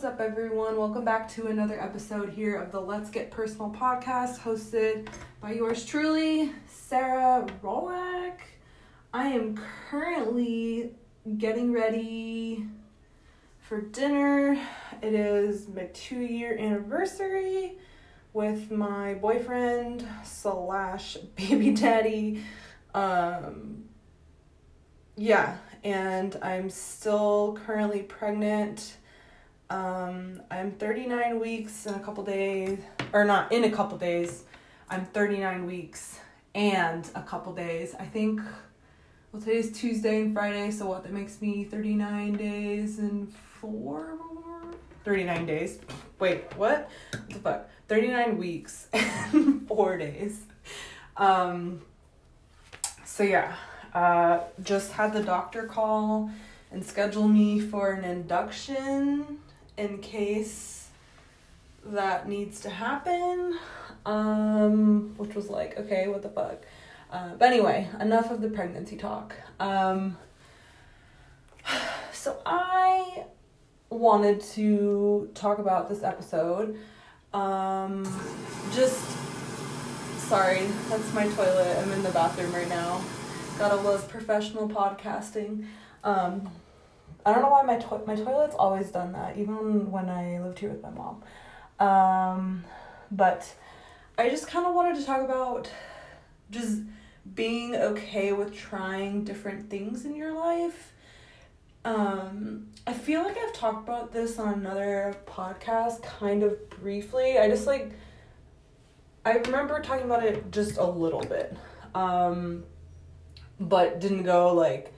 What's up, everyone? Welcome back to another episode here of the Let's Get Personal podcast, hosted by yours truly, Sarah Rolak. I am currently getting ready for dinner. It is my two year anniversary with my boyfriend slash baby daddy. Um, yeah, and I'm still currently pregnant. Um, I'm 39 weeks in a couple days, or not in a couple days. I'm 39 weeks and a couple days. I think, well, today's Tuesday and Friday, so what? That makes me 39 days and four more? 39 days. Wait, what? What the fuck? 39 weeks and four days. Um, so yeah, uh, just had the doctor call and schedule me for an induction in case that needs to happen. Um, which was like, okay, what the fuck? Uh, but anyway, enough of the pregnancy talk. Um, so I wanted to talk about this episode. Um, just sorry, that's my toilet. I'm in the bathroom right now. Gotta love professional podcasting. Um, I don't know why my to- my toilet's always done that, even when I lived here with my mom. Um, but I just kind of wanted to talk about just being okay with trying different things in your life. Um, I feel like I've talked about this on another podcast kind of briefly. I just like I remember talking about it just a little bit. Um, but didn't go like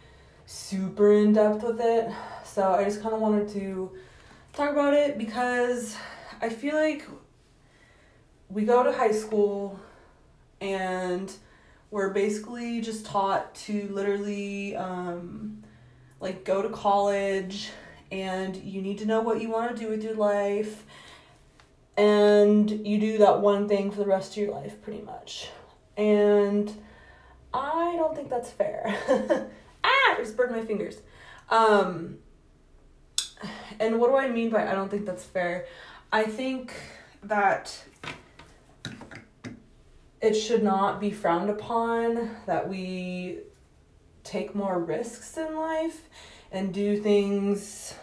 super in depth with it. So I just kind of wanted to talk about it because I feel like we go to high school and we're basically just taught to literally um, like go to college and you need to know what you want to do with your life and you do that one thing for the rest of your life pretty much and i don't think that's fair ah just burned my fingers. Um and what do i mean by i don't think that's fair. I think that it should not be frowned upon that we take more risks in life and do things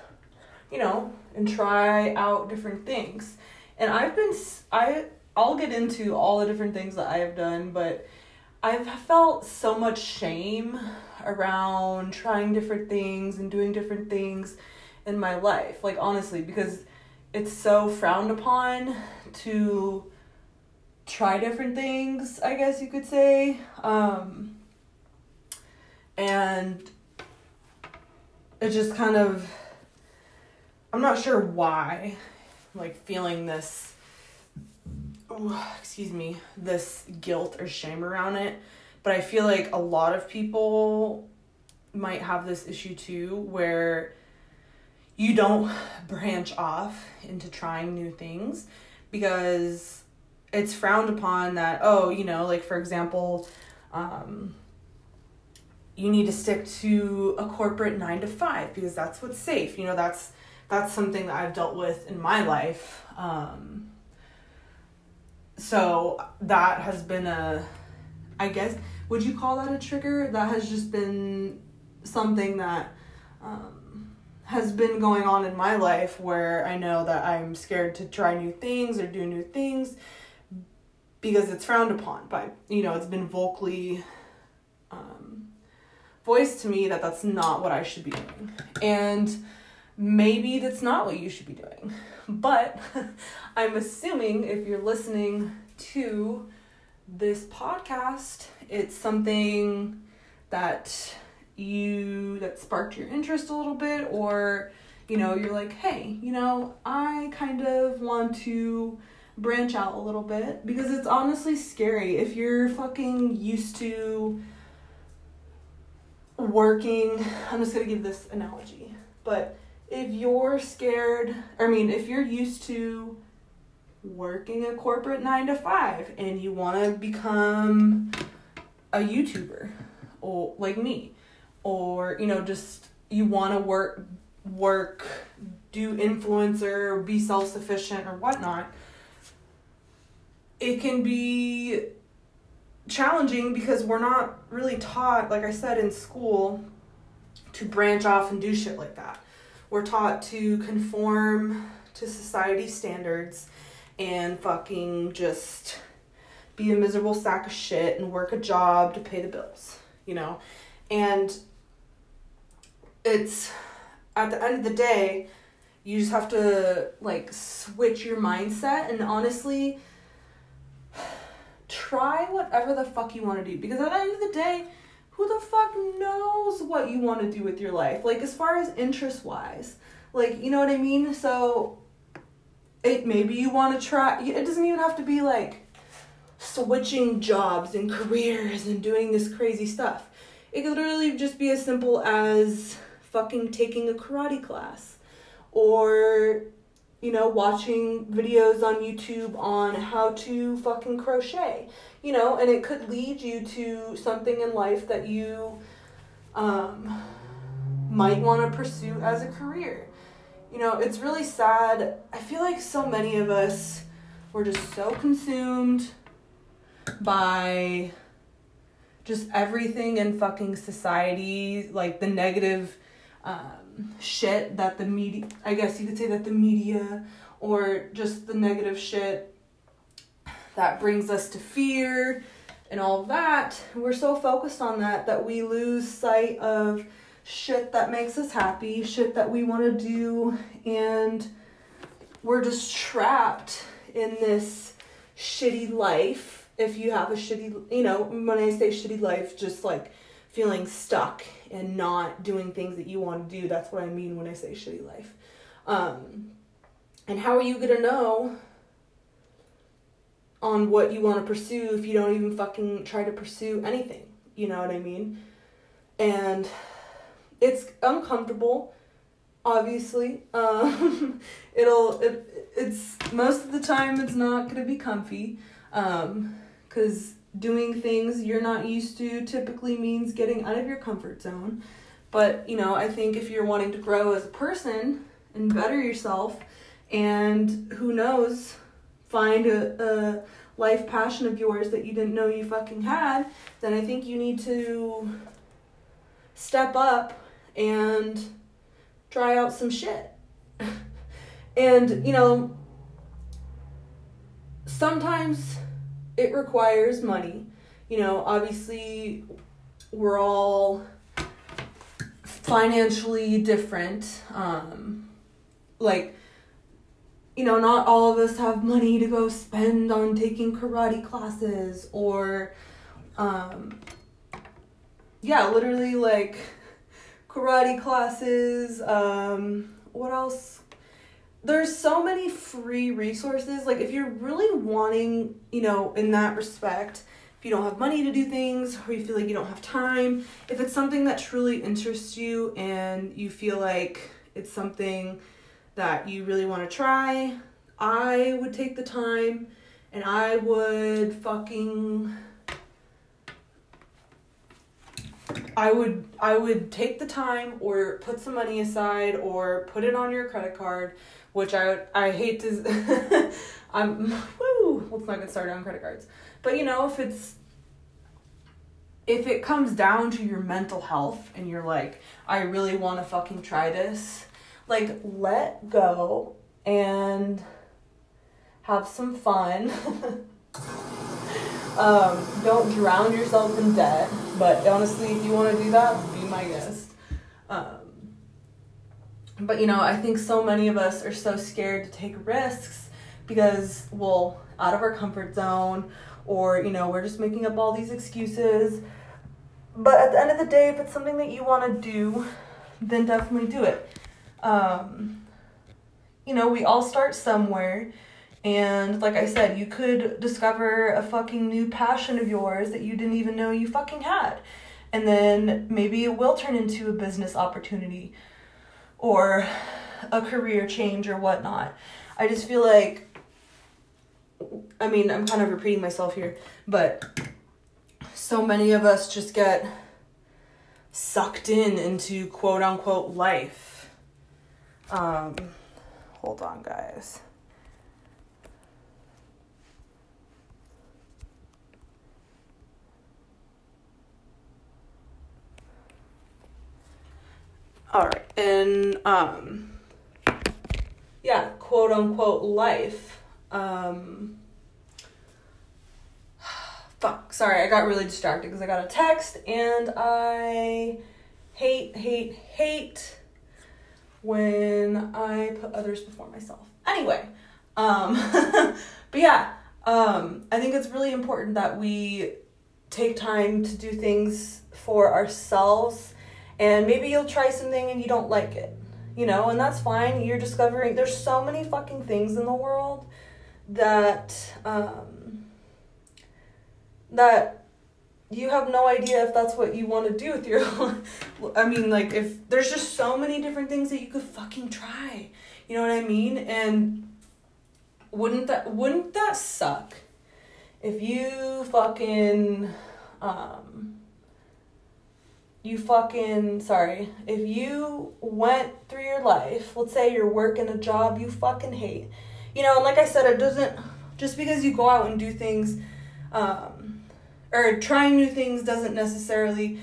you know and try out different things. And i've been i i'll get into all the different things that i have done but i've felt so much shame around trying different things and doing different things in my life like honestly because it's so frowned upon to try different things i guess you could say um and it just kind of I'm not sure why like feeling this excuse me this guilt or shame around it but I feel like a lot of people might have this issue too where you don't branch off into trying new things because it's frowned upon that oh you know like for example um you need to stick to a corporate nine to five because that's what's safe. You know, that's that's something that I've dealt with in my life. Um, so that has been a, I guess, would you call that a trigger? That has just been something that um, has been going on in my life where I know that I'm scared to try new things or do new things because it's frowned upon by, you know, it's been vocally. Um, voiced to me that that's not what I should be doing. And maybe that's not what you should be doing. But I'm assuming if you're listening to this podcast, it's something that you that sparked your interest a little bit or you know, you're like, "Hey, you know, I kind of want to branch out a little bit because it's honestly scary if you're fucking used to working i'm just going to give this analogy but if you're scared i mean if you're used to working a corporate 9 to 5 and you want to become a youtuber or like me or you know just you want to work work do influencer be self sufficient or whatnot, it can be challenging because we're not really taught, like I said, in school to branch off and do shit like that. We're taught to conform to society standards and fucking just be a miserable sack of shit and work a job to pay the bills, you know? And it's at the end of the day, you just have to like switch your mindset and honestly try whatever the fuck you want to do because at the end of the day, who the fuck knows what you want to do with your life? Like as far as interest wise. Like, you know what I mean? So it maybe you want to try it doesn't even have to be like switching jobs and careers and doing this crazy stuff. It could literally just be as simple as fucking taking a karate class or you know watching videos on YouTube on how to fucking crochet you know and it could lead you to something in life that you um, might want to pursue as a career. You know it's really sad. I feel like so many of us were just so consumed by just everything in fucking society like the negative um, shit that the media, I guess you could say that the media or just the negative shit that brings us to fear and all that. We're so focused on that that we lose sight of shit that makes us happy, shit that we want to do, and we're just trapped in this shitty life. If you have a shitty, you know, when I say shitty life, just like feeling stuck and not doing things that you want to do. That's what I mean when I say shitty life. Um, and how are you gonna know on what you want to pursue if you don't even fucking try to pursue anything? You know what I mean? And it's uncomfortable, obviously. Um, it'll it, it's most of the time it's not gonna be comfy, um, cause doing things you're not used to typically means getting out of your comfort zone. But, you know, I think if you're wanting to grow as a person and better yourself, and who knows, find a, a life passion of yours that you didn't know you fucking had, then I think you need to step up and try out some shit. and, you know, sometimes it requires money. You know, obviously, we're all financially different. Um, like, you know, not all of us have money to go spend on taking karate classes or, um, yeah, literally like karate classes. Um, what else? there's so many free resources. Like if you're really wanting, you know, in that respect, if you don't have money to do things or you feel like you don't have time, if it's something that truly interests you and you feel like it's something that you really want to try, I would take the time and I would fucking I would I would take the time or put some money aside or put it on your credit card which I I hate to. I'm woo. Let's not get started on credit cards. But you know, if it's if it comes down to your mental health and you're like, I really want to fucking try this, like let go and have some fun. um, don't drown yourself in debt. But honestly, if you want to do that, be my guest. Um, but you know, I think so many of us are so scared to take risks because, well, out of our comfort zone, or you know, we're just making up all these excuses. But at the end of the day, if it's something that you want to do, then definitely do it. Um, you know, we all start somewhere. And like I said, you could discover a fucking new passion of yours that you didn't even know you fucking had. And then maybe it will turn into a business opportunity or a career change or whatnot. I just feel like, I mean, I'm kind of repeating myself here, but so many of us just get sucked in into quote unquote life. Um, Hold on, guys. All right, and um, yeah, quote unquote life. Um, fuck, sorry, I got really distracted because I got a text and I hate, hate, hate when I put others before myself. Anyway, um, but yeah, um, I think it's really important that we take time to do things for ourselves and maybe you'll try something and you don't like it you know and that's fine you're discovering there's so many fucking things in the world that um that you have no idea if that's what you want to do with your. I mean, like, if there's just so many different things that you could fucking try. You know what I mean? And wouldn't that wouldn't that suck if you fucking um you fucking sorry if you went through your life let's say you're working a job you fucking hate you know and like i said it doesn't just because you go out and do things um or trying new things doesn't necessarily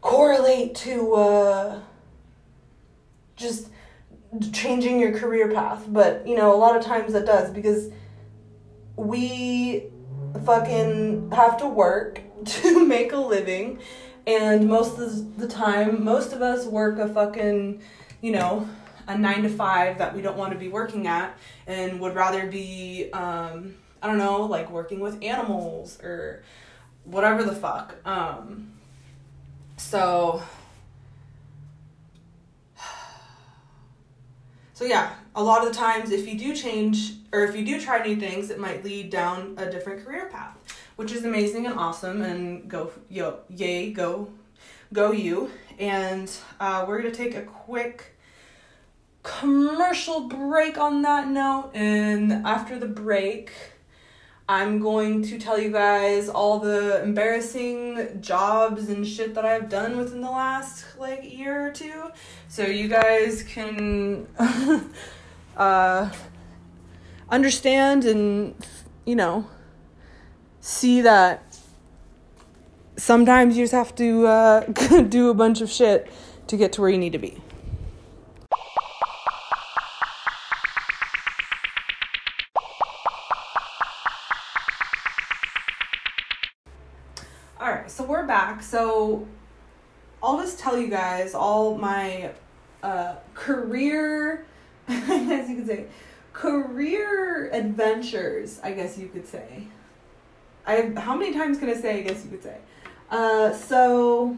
correlate to uh just changing your career path. But you know a lot of times it does because we fucking have to work to make a living and most of the time, most of us work a fucking, you know, a nine to five that we don't want to be working at and would rather be, um, I don't know, like working with animals or whatever the fuck. Um, so, so yeah, a lot of the times if you do change or if you do try new things, it might lead down a different career path which is amazing and awesome. And go, yo, yay, go, go you. And uh, we're gonna take a quick commercial break on that note. And after the break, I'm going to tell you guys all the embarrassing jobs and shit that I've done within the last like year or two. So you guys can uh, understand and, you know, see that sometimes you just have to uh, do a bunch of shit to get to where you need to be. So I'll just tell you guys all my uh, career, as you could say, career adventures, I guess you could say. I how many times can I say? I guess you could say. Uh, so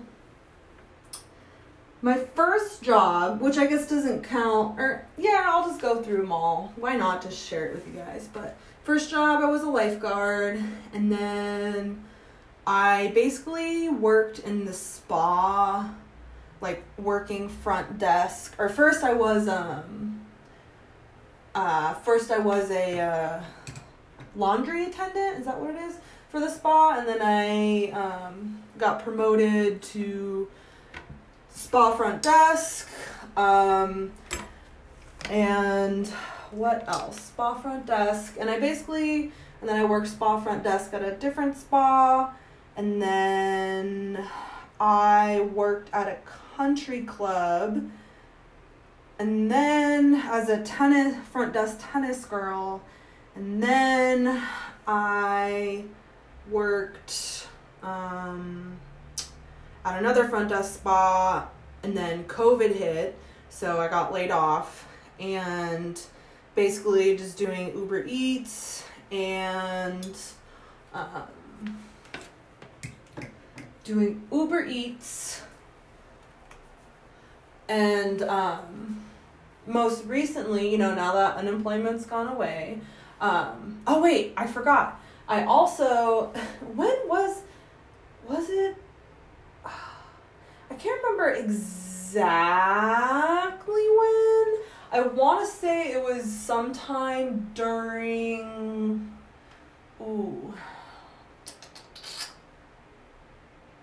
my first job, which I guess doesn't count, or yeah, I'll just go through them all. Why not just share it with you guys? But first job, I was a lifeguard, and then I basically worked in the spa, like working front desk. Or first, I was um. Uh, first, I was a uh, laundry attendant. Is that what it is? for the spa, and then I um, got promoted to spa front desk. Um, and what else? Spa front desk, and I basically, and then I worked spa front desk at a different spa, and then I worked at a country club, and then as a tennis front desk tennis girl, and then I worked um, at another front desk spa, and then COVID hit, so I got laid off, and basically just doing Uber Eats and um, doing Uber Eats and um, most recently, you know, now that unemployment's gone away. Um, oh wait, I forgot. I also when was was it I can't remember exactly when. I want to say it was sometime during ooh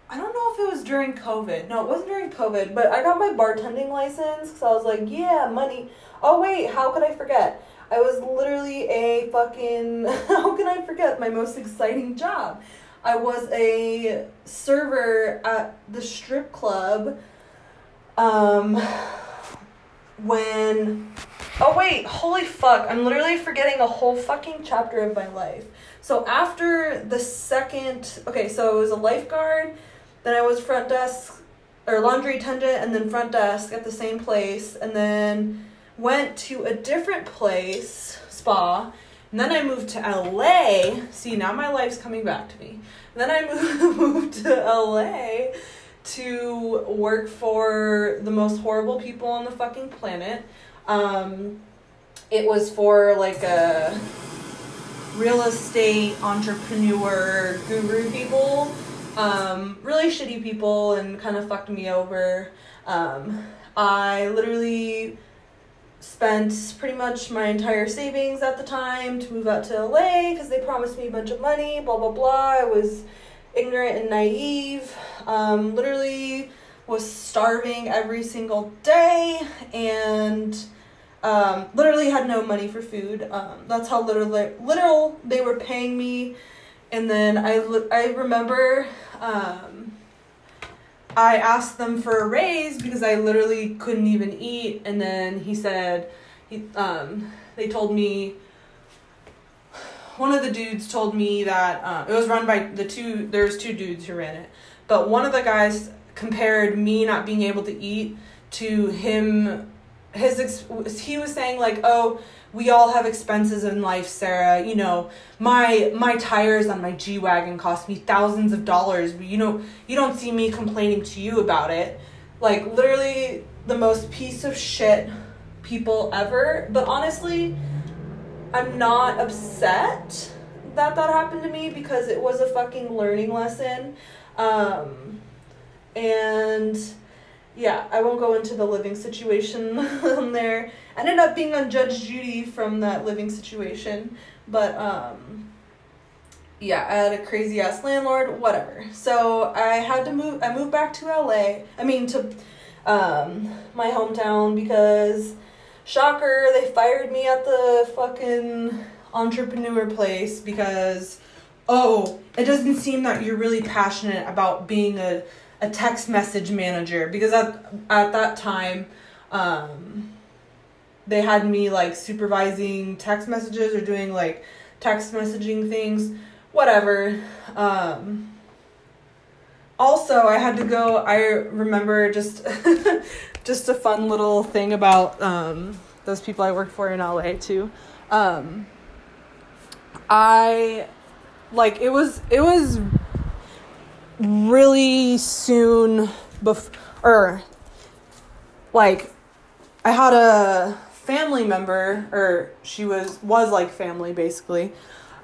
I don't know if it was during COVID. No, it wasn't during COVID, but I got my bartending license because I was like, yeah, money. Oh, wait, how could I forget? I was literally a fucking. How can I forget my most exciting job? I was a server at the strip club. Um, when. Oh, wait, holy fuck. I'm literally forgetting a whole fucking chapter of my life. So after the second, okay, so it was a lifeguard, then I was front desk or laundry attendant, and then front desk at the same place, and then went to a different place, spa, and then I moved to LA. See, now my life's coming back to me. then I moved, moved to LA to work for the most horrible people on the fucking planet. Um, it was for like a real estate entrepreneur guru people. Um, really shitty people and kind of fucked me over. Um, I literally spent pretty much my entire savings at the time to move out to LA because they promised me a bunch of money, blah, blah, blah. I was ignorant and naive. Um, literally was starving every single day and um, literally had no money for food. Um, that's how little, literal they were paying me. And then I, I remember um, I asked them for a raise because I literally couldn't even eat. And then he said, he, um, they told me, one of the dudes told me that uh, it was run by the two, there's two dudes who ran it. But one of the guys compared me not being able to eat to him his ex- he was saying like oh we all have expenses in life sarah. You know my my tires on my g-wagon cost me thousands of dollars but you know you don't see me complaining to you about it. Like literally the most piece of shit people ever. But honestly i'm not upset that that happened to me because it was a fucking learning lesson. Um and yeah, I won't go into the living situation on there. I ended up being on Judge Judy from that living situation, but um, yeah, I had a crazy ass landlord, whatever. So I had to move. I moved back to LA. I mean to um, my hometown because shocker, they fired me at the fucking entrepreneur place because oh, it doesn't seem that you're really passionate about being a a text message manager because at at that time um, they had me like supervising text messages or doing like text messaging things whatever. Um, also i had to go i remember just just a fun little thing about um, those people i worked for in la too. Um, i like it was it was really soon before, or like, I had a family member, or she was was like family basically.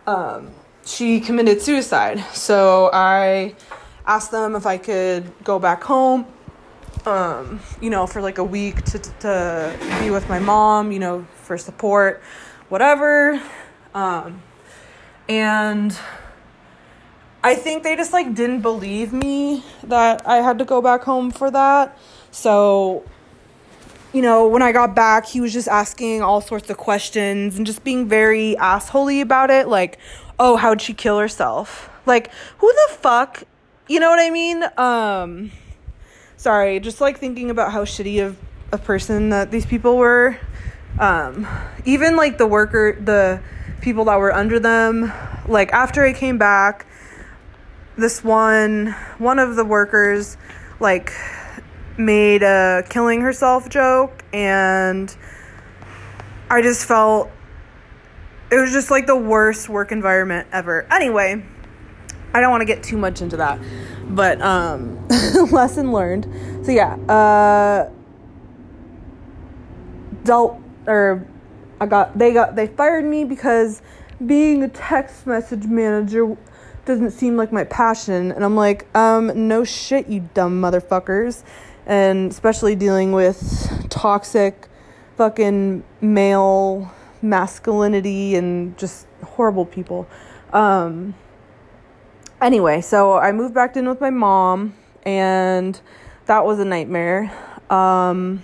Um, she committed suicide, so I asked them if I could go back home. Um, you know, for like a week to to be with my mom. You know, for support, whatever. Um, and I think they just like didn't believe me that I had to go back home for that. So, you know, when I got back, he was just asking all sorts of questions and just being very assholey about it. Like, oh, how'd she kill herself? Like, who the fuck? You know what I mean? Um, sorry, just like thinking about how shitty of a person that these people were. Um, even like the worker, the people that were under them, like after I came back, this one one of the workers like made a killing herself joke and I just felt it was just like the worst work environment ever. Anyway, I don't want to get too much into that. But um lesson learned. So yeah, uh dealt or I got they got they fired me because being a text message manager doesn't seem like my passion. And I'm like, um, no shit, you dumb motherfuckers. And especially dealing with toxic fucking male masculinity and just horrible people. Um, anyway, so I moved back in with my mom. and that was a nightmare. Um,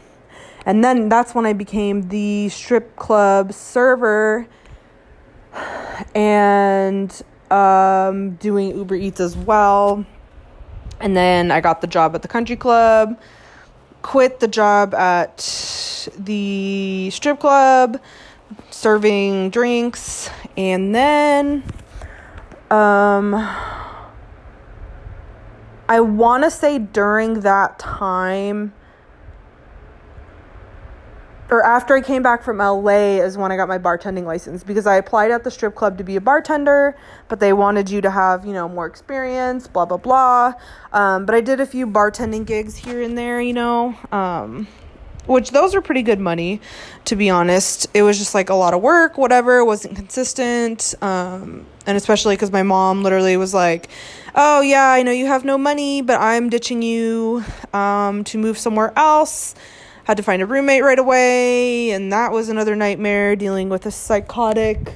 and then that's when I became the strip club server and um, doing Uber Eats as well. And then I got the job at the country club, quit the job at the strip club, serving drinks, and then um I want to say during that time or after I came back from LA is when I got my bartending license because I applied at the strip club to be a bartender, but they wanted you to have, you know, more experience, blah, blah, blah. Um, but I did a few bartending gigs here and there, you know, um, which those were pretty good money, to be honest. It was just like a lot of work, whatever, it wasn't consistent. Um, and especially because my mom literally was like, oh, yeah, I know you have no money, but I'm ditching you um, to move somewhere else had to find a roommate right away and that was another nightmare dealing with a psychotic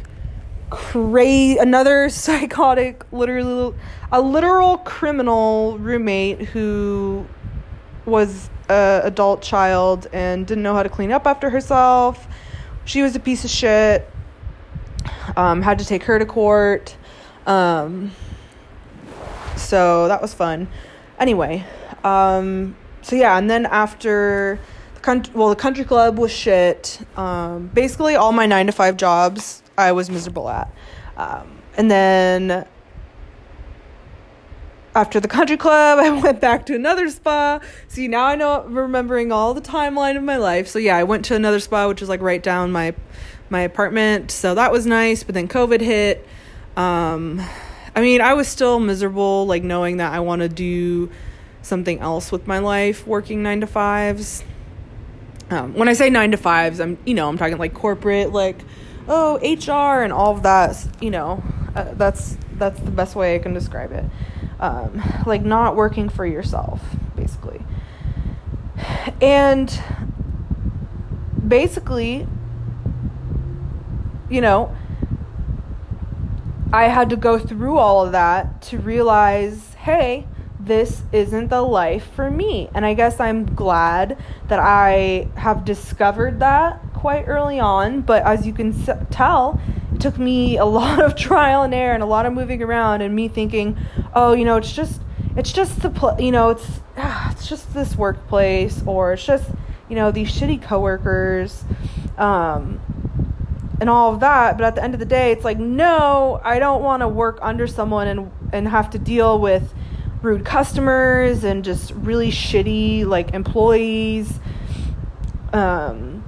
crazy another psychotic literally a literal criminal roommate who was a adult child and didn't know how to clean up after herself. She was a piece of shit. Um, had to take her to court. Um, so that was fun. Anyway um, so yeah and then after country, well, the country club was shit. Um, basically, all my nine to five jobs I was miserable at. Um, and then after the country club, I went back to another spa. See, now I know remembering all the timeline of my life. So yeah, I went to another spa, which was like right down my my apartment. So that was nice. But then COVID hit. Um, I mean, I was still miserable, like knowing that I want to do something else with my life, working nine to fives. Um, when I say nine to fives, I'm you know I'm talking like corporate, like oh HR and all of that. You know, uh, that's that's the best way I can describe it. Um, like not working for yourself, basically. And basically, you know, I had to go through all of that to realize, hey, this isn't the life for me. And I guess I'm glad that I have discovered that quite early on. But as you can tell, it took me a lot of trial and error and a lot of moving around and me thinking, oh, you know, it's just. It's just the pl- you know it's ah, it's just this workplace or it's just you know these shitty coworkers um, and all of that. But at the end of the day, it's like, no, I don't want to work under someone and and have to deal with rude customers and just really shitty like employees. Um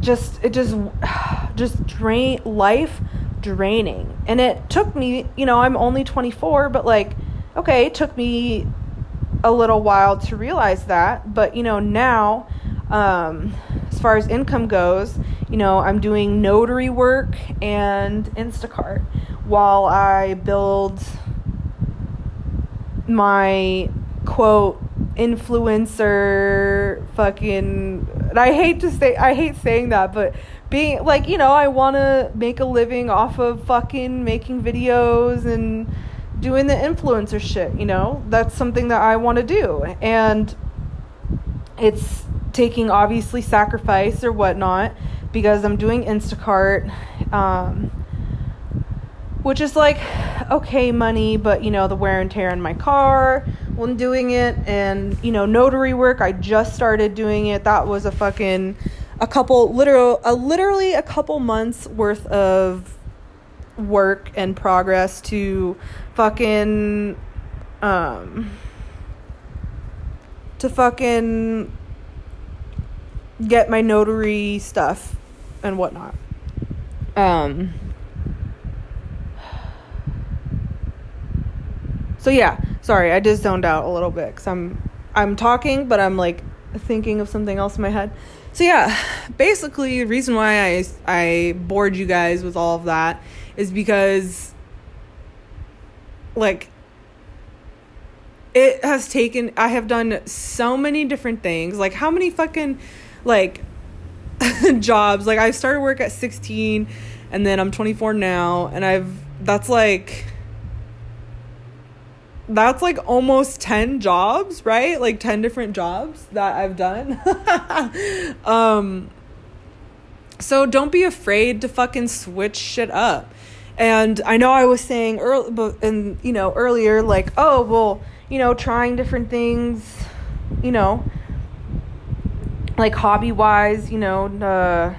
just it just just drain life draining. And it took me you know i'm only 24 but like okay it took me a little while to realize that. But you know now um as far as income goes you know i'm doing notary work and instacart while I build my quote influencer fucking and I hate to say I hate saying that but being like you know I want to make a living off of fucking making videos and doing the influencer shit you know? That's something that I want to do and it's taking obviously sacrifice or whatnot because I'm doing Instacart um, which is like okay money but you know the wear and tear in my car when doing it and you know notary work. I just started doing it. That was a fucking a couple literal a literally a couple months worth of work and progress to fucking um to fucking get my notary stuff and whatnot. Um So yeah, sorry, I just zoned out a little bit because I'm I'm talking, but I'm like thinking of something else in my head. So yeah, basically, the reason why I I bored you guys with all of that is because like it has taken I have done so many different things. Like how many fucking like jobs? Like I started work at 16 and then I'm 24 now and I've that's like that's like almost 10 jobs, right? Like 10 different jobs that I've done. um so don't be afraid to fucking switch shit up. And I know I was saying early and you know earlier like, "Oh, well, you know, trying different things, you know, like hobby-wise, you know, uh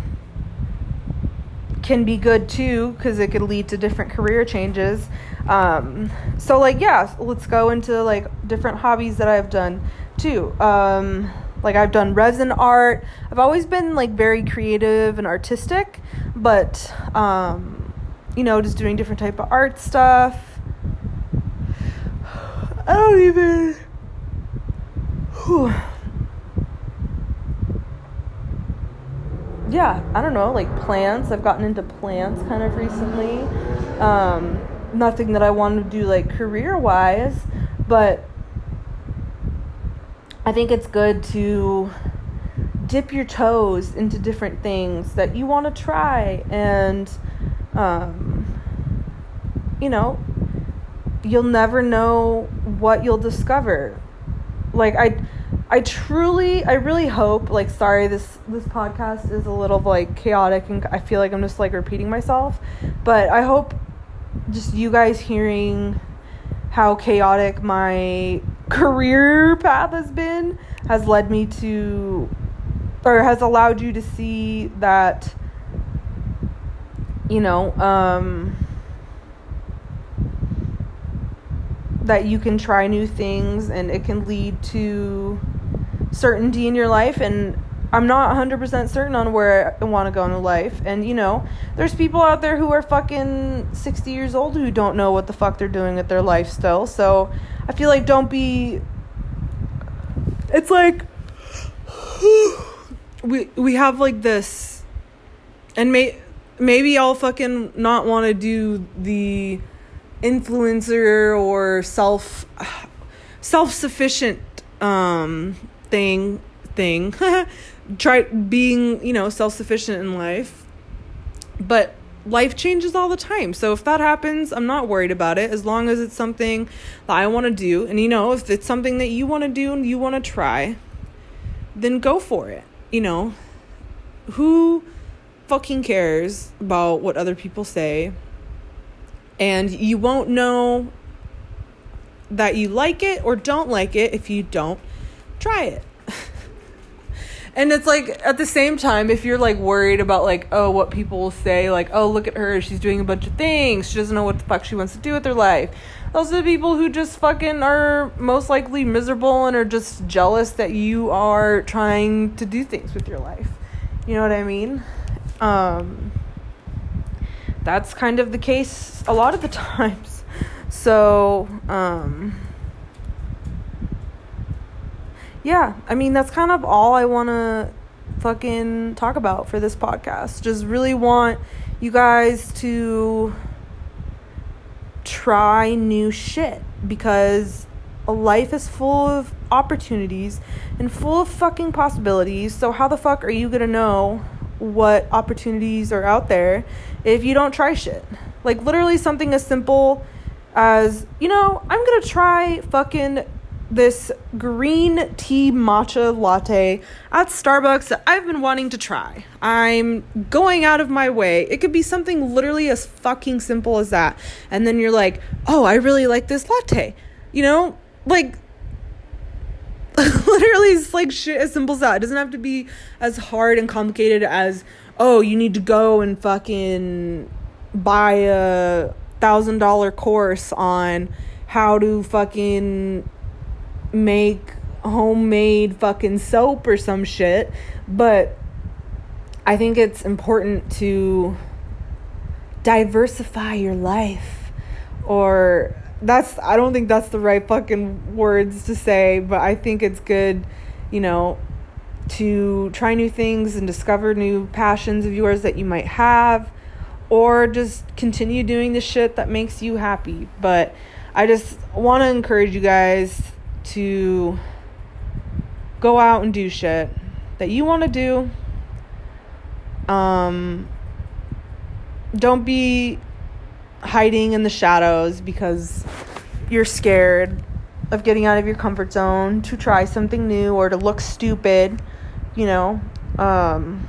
can be good too because it could lead to different career changes. Um, so like yeah, let's go into like different hobbies that I've done too. Um, like I've done resin art. I've always been like very creative and artistic, but um, you know, just doing different type of art stuff. I don't even. Whew. Yeah, I don't know, like plants. I've gotten into plants kind of recently. Um, nothing that I want to do like career wise, but I think it's good to dip your toes into different things that you want to try and um, you know you'll never know what you'll discover like i I truly, I really hope. Like, sorry, this this podcast is a little like chaotic, and I feel like I'm just like repeating myself. But I hope just you guys hearing how chaotic my career path has been has led me to, or has allowed you to see that, you know, um, that you can try new things and it can lead to certainty in your life and I'm not 100% certain on where I want to go in life. And, you know, there's people out there who are fucking 60 years old who don't know what the fuck they're doing with their life still. So I feel like don't be. It's like. we, we have like this. And may, maybe I'll fucking not want to do the influencer or self self-sufficient um thing thing. Try being you know self-sufficient in life. But life changes all the time. So if that happens i'm not worried about it. As long as it's something that i want to do and you know if it's something that you want to do and you want to try then go for it you know? Who fucking cares about what other people say and you won't know that you like it or don't like it if you don't try it. and it's like at the same time, if you're like worried about like, oh, what people will say, like, oh, look at her, she's doing a bunch of things, she doesn't know what the fuck she wants to do with her life. Those are the people who just fucking are most likely miserable and are just jealous that you are trying to do things with your life. You know what I mean? Um, that's kind of the case a lot of the times. So, um, yeah, I mean, that's kind of all I want to fucking talk about for this podcast. Just really want you guys to try new shit because a life is full of opportunities and full of fucking possibilities. So, how the fuck are you gonna know what opportunities are out there if you don't try shit? Like, literally, something as simple as, you know, I'm gonna try fucking this green tea matcha latte at Starbucks that I've been wanting to try. I'm going out of my way. It could be something literally as fucking simple as that. And then you're like, oh, I really like this latte. You know, like, literally, it's like shit as simple as that. It doesn't have to be as hard and complicated as, oh, you need to go and fucking buy a thousand dollar course on how to fucking make homemade fucking soap or some shit. But I think it's important to diversify your life. Or that's, I don't think that's the right fucking words to say, but I think it's good, you know, to try new things and discover new passions of yours that you might have. Or just continue doing the shit that makes you happy. But I just want to encourage you guys to go out and do shit that you want to do. Um, don't be hiding in the shadows because you're scared of getting out of your comfort zone to try something new or to look stupid, you know, um,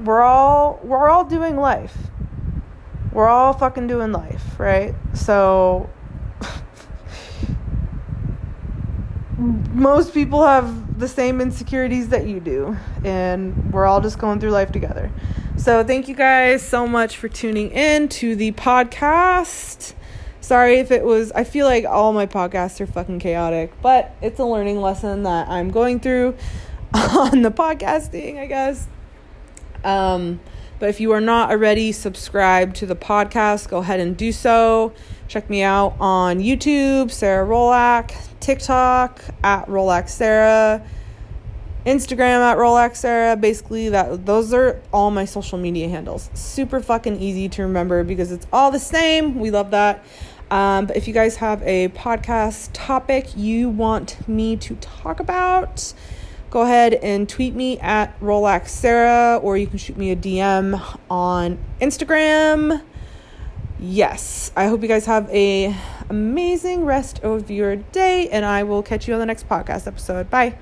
we're all we're all doing life. We're all fucking doing life, right? So most people have the same insecurities that you do, and we're all just going through life together. So, thank you guys so much for tuning in to the podcast. Sorry if it was, I feel like all my podcasts are fucking chaotic, but it's a learning lesson that I'm going through on the podcasting, I guess. Um, but if you are not already subscribed to the podcast, go ahead and do so. Check me out on YouTube, Sarah Rolak, TikTok at Rolak Sarah, Instagram at Rolak Sarah. Basically, that those are all my social media handles. Super fucking easy to remember because it's all the same. We love that. Um, but if you guys have a podcast topic you want me to talk about, go ahead and tweet me at Rolak Sarah, or you can shoot me a DM on Instagram. Yes, I hope you guys have a amazing rest of your day, and I will catch you on the next podcast episode. Bye.